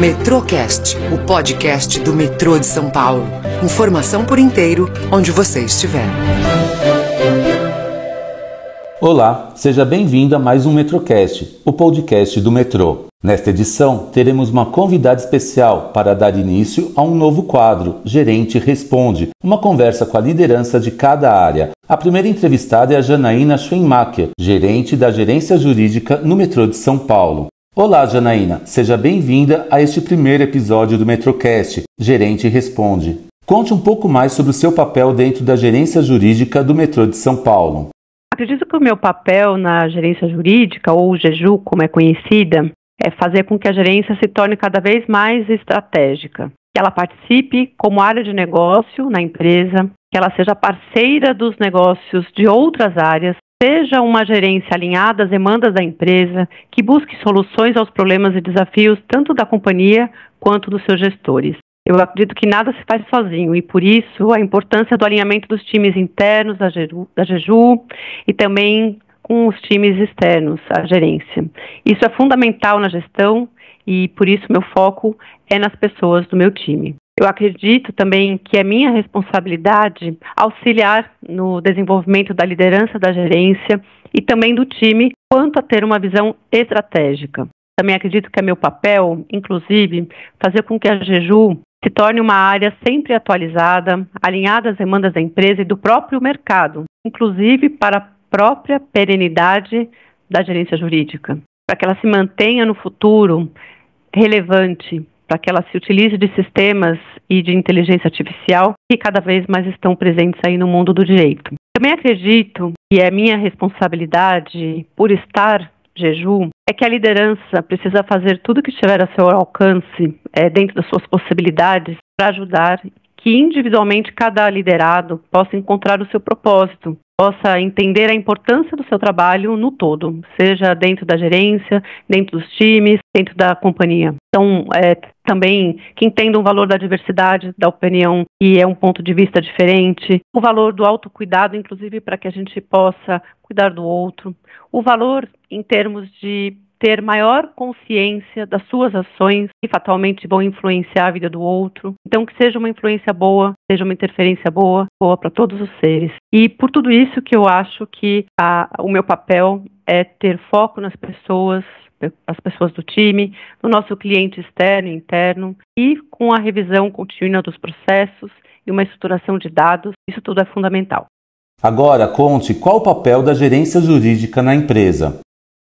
Metrocast, o podcast do metrô de São Paulo. Informação por inteiro, onde você estiver. Olá, seja bem-vindo a mais um Metrocast, o podcast do metrô. Nesta edição, teremos uma convidada especial para dar início a um novo quadro, Gerente Responde, uma conversa com a liderança de cada área. A primeira entrevistada é a Janaína Schweinmacher, gerente da Gerência Jurídica no metrô de São Paulo. Olá, Janaína. Seja bem-vinda a este primeiro episódio do Metrocast, Gerente Responde. Conte um pouco mais sobre o seu papel dentro da gerência jurídica do metrô de São Paulo. Acredito que o meu papel na gerência jurídica, ou GEJU, como é conhecida, é fazer com que a gerência se torne cada vez mais estratégica, que ela participe como área de negócio na empresa, que ela seja parceira dos negócios de outras áreas Seja uma gerência alinhada às demandas da empresa, que busque soluções aos problemas e desafios tanto da companhia quanto dos seus gestores. Eu acredito que nada se faz sozinho e, por isso, a importância do alinhamento dos times internos da, da Jeju e também com os times externos, a gerência. Isso é fundamental na gestão e, por isso, meu foco é nas pessoas do meu time. Eu acredito também que é minha responsabilidade auxiliar no desenvolvimento da liderança da gerência e também do time quanto a ter uma visão estratégica. Também acredito que é meu papel, inclusive, fazer com que a Jeju se torne uma área sempre atualizada, alinhada às demandas da empresa e do próprio mercado, inclusive para a própria perenidade da gerência jurídica, para que ela se mantenha no futuro relevante para que ela se utilize de sistemas e de inteligência artificial que cada vez mais estão presentes aí no mundo do direito. Também acredito que é minha responsabilidade, por estar jejum, é que a liderança precisa fazer tudo que estiver a seu alcance, é, dentro das suas possibilidades, para ajudar que individualmente cada liderado possa encontrar o seu propósito, possa entender a importância do seu trabalho no todo, seja dentro da gerência, dentro dos times, dentro da companhia. Então, é, também que entendam o valor da diversidade, da opinião e é um ponto de vista diferente, o valor do autocuidado, inclusive para que a gente possa cuidar do outro, o valor em termos de ter maior consciência das suas ações que fatalmente vão influenciar a vida do outro. Então, que seja uma influência boa, seja uma interferência boa, boa para todos os seres. E por tudo isso que eu acho que a, o meu papel é ter foco nas pessoas, as pessoas do time, no nosso cliente externo e interno, e com a revisão contínua dos processos e uma estruturação de dados, isso tudo é fundamental. Agora, conte qual o papel da gerência jurídica na empresa.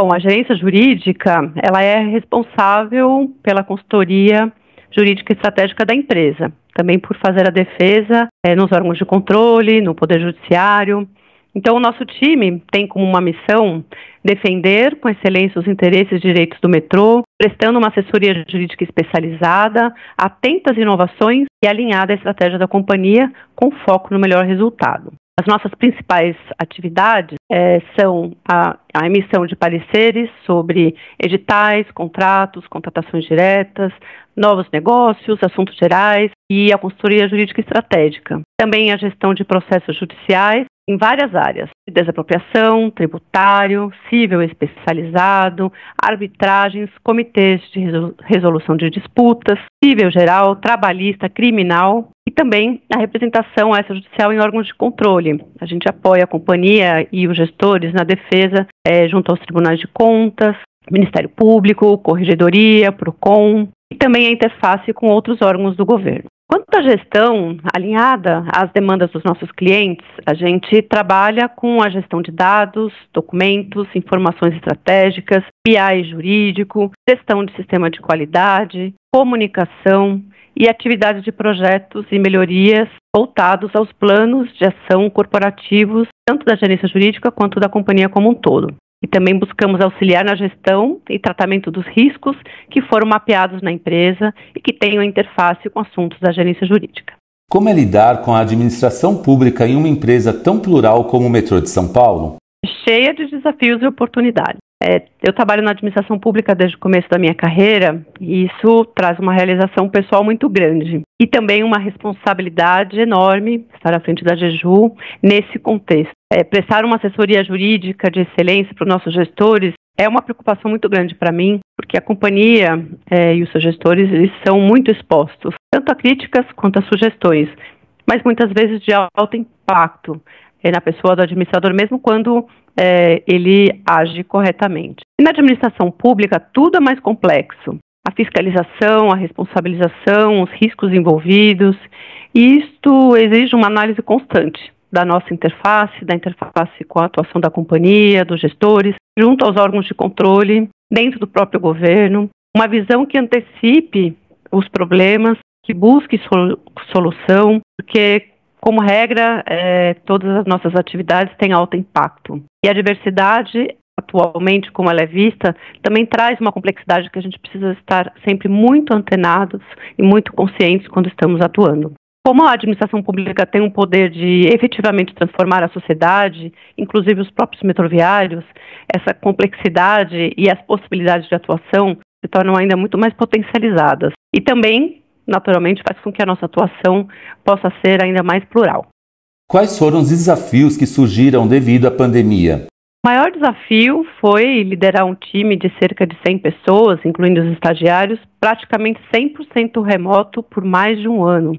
Bom, a gerência jurídica, ela é responsável pela consultoria jurídica e estratégica da empresa, também por fazer a defesa é, nos órgãos de controle, no Poder Judiciário. Então, o nosso time tem como uma missão defender com excelência os interesses e direitos do metrô, prestando uma assessoria jurídica especializada, atenta às inovações e alinhada à estratégia da companhia, com foco no melhor resultado. As nossas principais atividades é, são a, a, emissão de pareceres sobre editais, contratos, contratações diretas, novos negócios, assuntos gerais e a consultoria jurídica estratégica. Também a gestão de processos judiciais em várias áreas: desapropriação, tributário, civil especializado, arbitragens, comitês de resolução de disputas, civil geral, trabalhista, criminal também a representação extrajudicial em órgãos de controle. A gente apoia a companhia e os gestores na defesa é, junto aos tribunais de contas, Ministério Público, Corregedoria, PROCON e também a interface com outros órgãos do governo. Quanto à gestão alinhada às demandas dos nossos clientes, a gente trabalha com a gestão de dados, documentos, informações estratégicas, BI jurídico, gestão de sistema de qualidade, comunicação e atividades de projetos e melhorias voltados aos planos de ação corporativos, tanto da gerência jurídica quanto da companhia como um todo e também buscamos auxiliar na gestão e tratamento dos riscos que foram mapeados na empresa e que tenham interface com assuntos da gerência jurídica. Como é lidar com a administração pública em uma empresa tão plural como o metrô de São Paulo? Cheia de desafios e oportunidades. É, eu trabalho na administração pública desde o começo da minha carreira e isso traz uma realização pessoal muito grande e também uma responsabilidade enorme estar à frente da Jeju nesse contexto. É, prestar uma assessoria jurídica de excelência para os nossos gestores é uma preocupação muito grande para mim, porque a companhia é, e os seus gestores eles são muito expostos, tanto a críticas quanto a sugestões, mas muitas vezes de alto impacto na pessoa do administrador, mesmo quando é, ele age corretamente. E na administração pública, tudo é mais complexo. A fiscalização, a responsabilização, os riscos envolvidos, e isto exige uma análise constante da nossa interface, da interface com a atuação da companhia, dos gestores, junto aos órgãos de controle, dentro do próprio governo, uma visão que antecipe os problemas, que busque solução, porque, como regra, é, todas as nossas atividades têm alto impacto. E a diversidade, atualmente, como ela é vista, também traz uma complexidade que a gente precisa estar sempre muito antenados e muito conscientes quando estamos atuando. Como a administração pública tem um poder de efetivamente transformar a sociedade, inclusive os próprios metroviários, essa complexidade e as possibilidades de atuação se tornam ainda muito mais potencializadas. E também, naturalmente, faz com que a nossa atuação possa ser ainda mais plural. Quais foram os desafios que surgiram devido à pandemia? O maior desafio foi liderar um time de cerca de 100 pessoas, incluindo os estagiários, praticamente 100% remoto por mais de um ano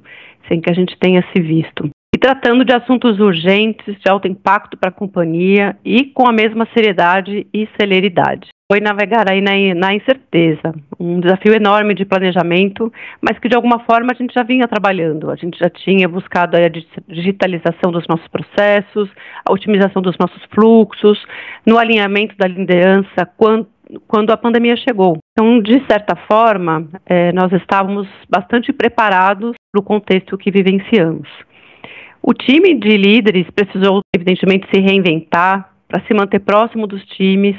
sem que a gente tenha se visto. E tratando de assuntos urgentes, de alto impacto para a companhia e com a mesma seriedade e celeridade. Foi navegar aí na, na, incerteza, um desafio enorme de planejamento, mas que de alguma forma a gente já vinha trabalhando. A gente já tinha buscado a digitalização dos nossos processos, a otimização dos nossos fluxos, no alinhamento da liderança, quanto quando a pandemia chegou. Então, de certa forma, é, nós estávamos bastante preparados para o contexto que vivenciamos. O time de líderes precisou, evidentemente, se reinventar para se manter próximo dos times,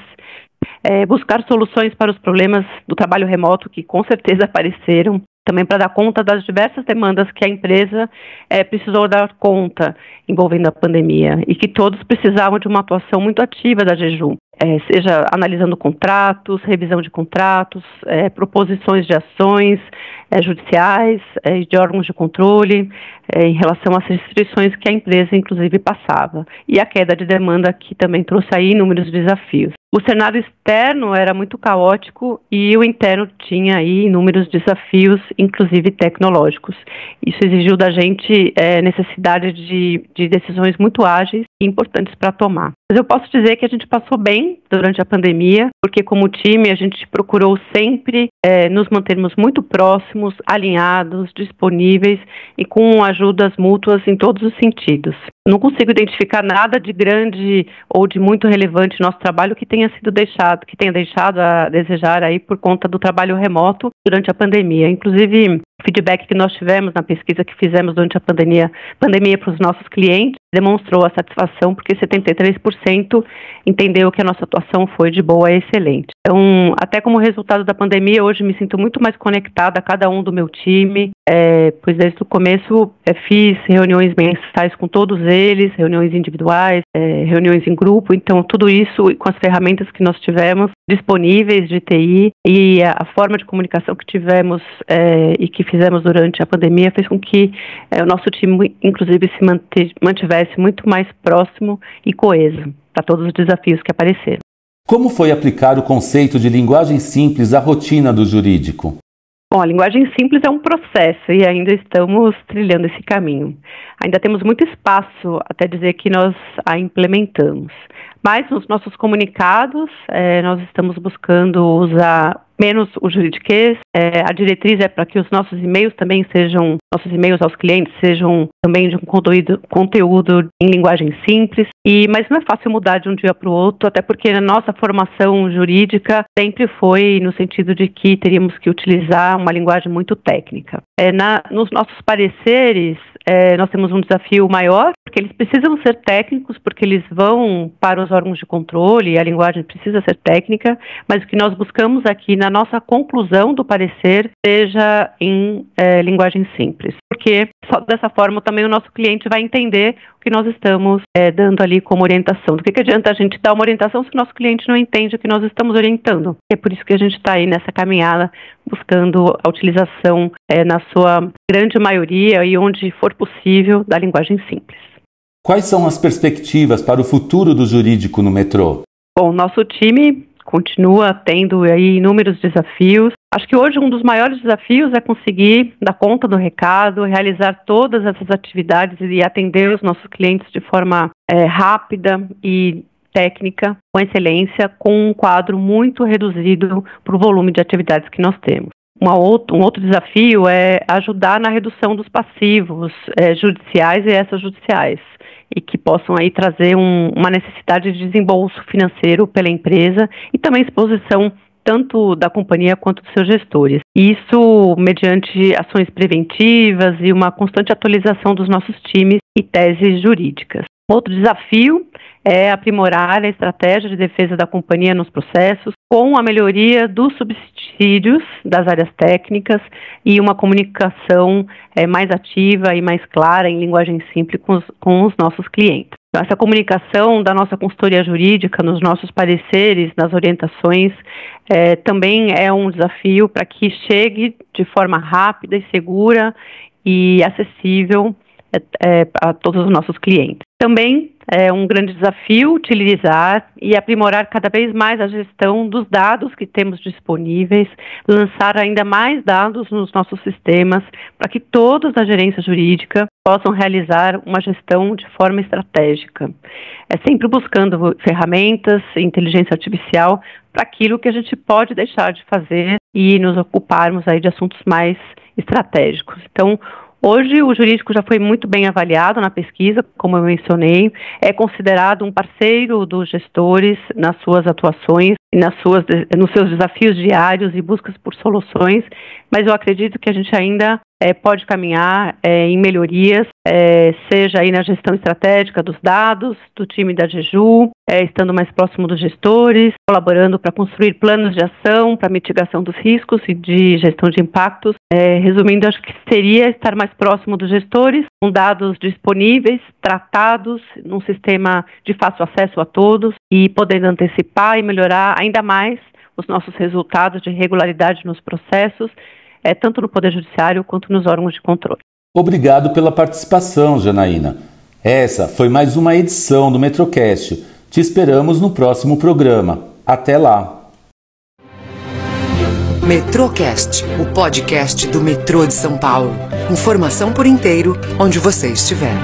é, buscar soluções para os problemas do trabalho remoto que com certeza apareceram, também para dar conta das diversas demandas que a empresa é, precisou dar conta envolvendo a pandemia e que todos precisavam de uma atuação muito ativa da Jejum é, seja analisando contratos, revisão de contratos, é, proposições de ações é, judiciais e de órgãos de controle é, em relação às restrições que a empresa, inclusive, passava. E a queda de demanda que também trouxe aí inúmeros desafios. O cenário externo era muito caótico e o interno tinha aí inúmeros desafios, inclusive tecnológicos. Isso exigiu da gente é, necessidade de, de decisões muito ágeis e importantes para tomar. Mas eu posso dizer que a gente passou bem durante a pandemia, porque como time a gente procurou sempre é, nos mantermos muito próximos, alinhados, disponíveis e com ajudas mútuas em todos os sentidos. Não consigo identificar nada de grande ou de muito relevante no nosso trabalho que tenha sido deixado, que tenha deixado a desejar aí por conta do trabalho remoto durante a pandemia. Inclusive, o feedback que nós tivemos na pesquisa que fizemos durante a pandemia, pandemia para os nossos clientes demonstrou a satisfação porque 73% entendeu que a nossa atuação foi de boa a excelente. Então, até como resultado da pandemia, hoje me sinto muito mais conectada a cada um do meu time, é, pois desde o começo é, fiz reuniões mensais com todos eles, reuniões individuais, é, reuniões em grupo, então tudo isso com as ferramentas que nós tivemos disponíveis de TI e a, a forma de comunicação que tivemos é, e que fizemos durante a pandemia fez com que é, o nosso time, inclusive, se mantivesse muito mais próximo e coeso para todos os desafios que apareceram. Como foi aplicar o conceito de linguagem simples à rotina do jurídico? Bom, a linguagem simples é um processo e ainda estamos trilhando esse caminho. Ainda temos muito espaço até dizer que nós a implementamos. Mas nos nossos comunicados, é, nós estamos buscando usar menos o juridiquês. É, a diretriz é para que os nossos e-mails também sejam, nossos e-mails aos clientes sejam também de um conteúdo, conteúdo em linguagem simples. E, mas não é fácil mudar de um dia para o outro, até porque a nossa formação jurídica sempre foi no sentido de que teríamos que utilizar uma linguagem muito técnica. É, na, nos nossos pareceres, é, nós temos um desafio maior, porque eles precisam ser técnicos, porque eles vão para os órgãos de controle a linguagem precisa ser técnica, mas o que nós buscamos aqui na nossa conclusão do parecer seja em é, linguagem simples, porque só dessa forma também o nosso cliente vai entender o que nós estamos é, dando ali como orientação. Do que, que adianta a gente dar uma orientação se o nosso cliente não entende o que nós estamos orientando? É por isso que a gente está aí nessa caminhada buscando a utilização é, na sua grande maioria e onde for possível da linguagem simples. Quais são as perspectivas para o futuro do jurídico no metrô? Bom, nosso time continua tendo aí inúmeros desafios. Acho que hoje um dos maiores desafios é conseguir dar conta do recado, realizar todas essas atividades e atender os nossos clientes de forma é, rápida e técnica, com excelência, com um quadro muito reduzido para o volume de atividades que nós temos. Um outro desafio é ajudar na redução dos passivos é, judiciais e extrajudiciais e que possam aí trazer um, uma necessidade de desembolso financeiro pela empresa e também exposição tanto da companhia quanto dos seus gestores. Isso mediante ações preventivas e uma constante atualização dos nossos times e teses jurídicas. Outro desafio é aprimorar a estratégia de defesa da companhia nos processos, com a melhoria dos subsídios das áreas técnicas e uma comunicação é, mais ativa e mais clara em linguagem simples com os, com os nossos clientes. Essa comunicação da nossa consultoria jurídica, nos nossos pareceres, nas orientações, é, também é um desafio para que chegue de forma rápida e segura e acessível é, é, a todos os nossos clientes. Também é um grande desafio utilizar e aprimorar cada vez mais a gestão dos dados que temos disponíveis, lançar ainda mais dados nos nossos sistemas para que todos da gerência jurídica possam realizar uma gestão de forma estratégica. É sempre buscando ferramentas, inteligência artificial para aquilo que a gente pode deixar de fazer e nos ocuparmos aí de assuntos mais estratégicos. Então, Hoje, o jurídico já foi muito bem avaliado na pesquisa, como eu mencionei, é considerado um parceiro dos gestores nas suas atuações e nas suas, nos seus desafios diários e buscas por soluções, mas eu acredito que a gente ainda é, pode caminhar é, em melhorias, é, seja aí na gestão estratégica dos dados, do time da Jeju, é, estando mais próximo dos gestores, colaborando para construir planos de ação para mitigação dos riscos e de gestão de impactos. É, resumindo, acho que seria estar mais próximo dos gestores, com dados disponíveis, tratados, num sistema de fácil acesso a todos e podendo antecipar e melhorar ainda mais os nossos resultados de regularidade nos processos é, tanto no Poder Judiciário quanto nos órgãos de controle. Obrigado pela participação, Janaína. Essa foi mais uma edição do Metrocast. Te esperamos no próximo programa. Até lá! Metrocast, o podcast do metrô de São Paulo. Informação por inteiro, onde você estiver.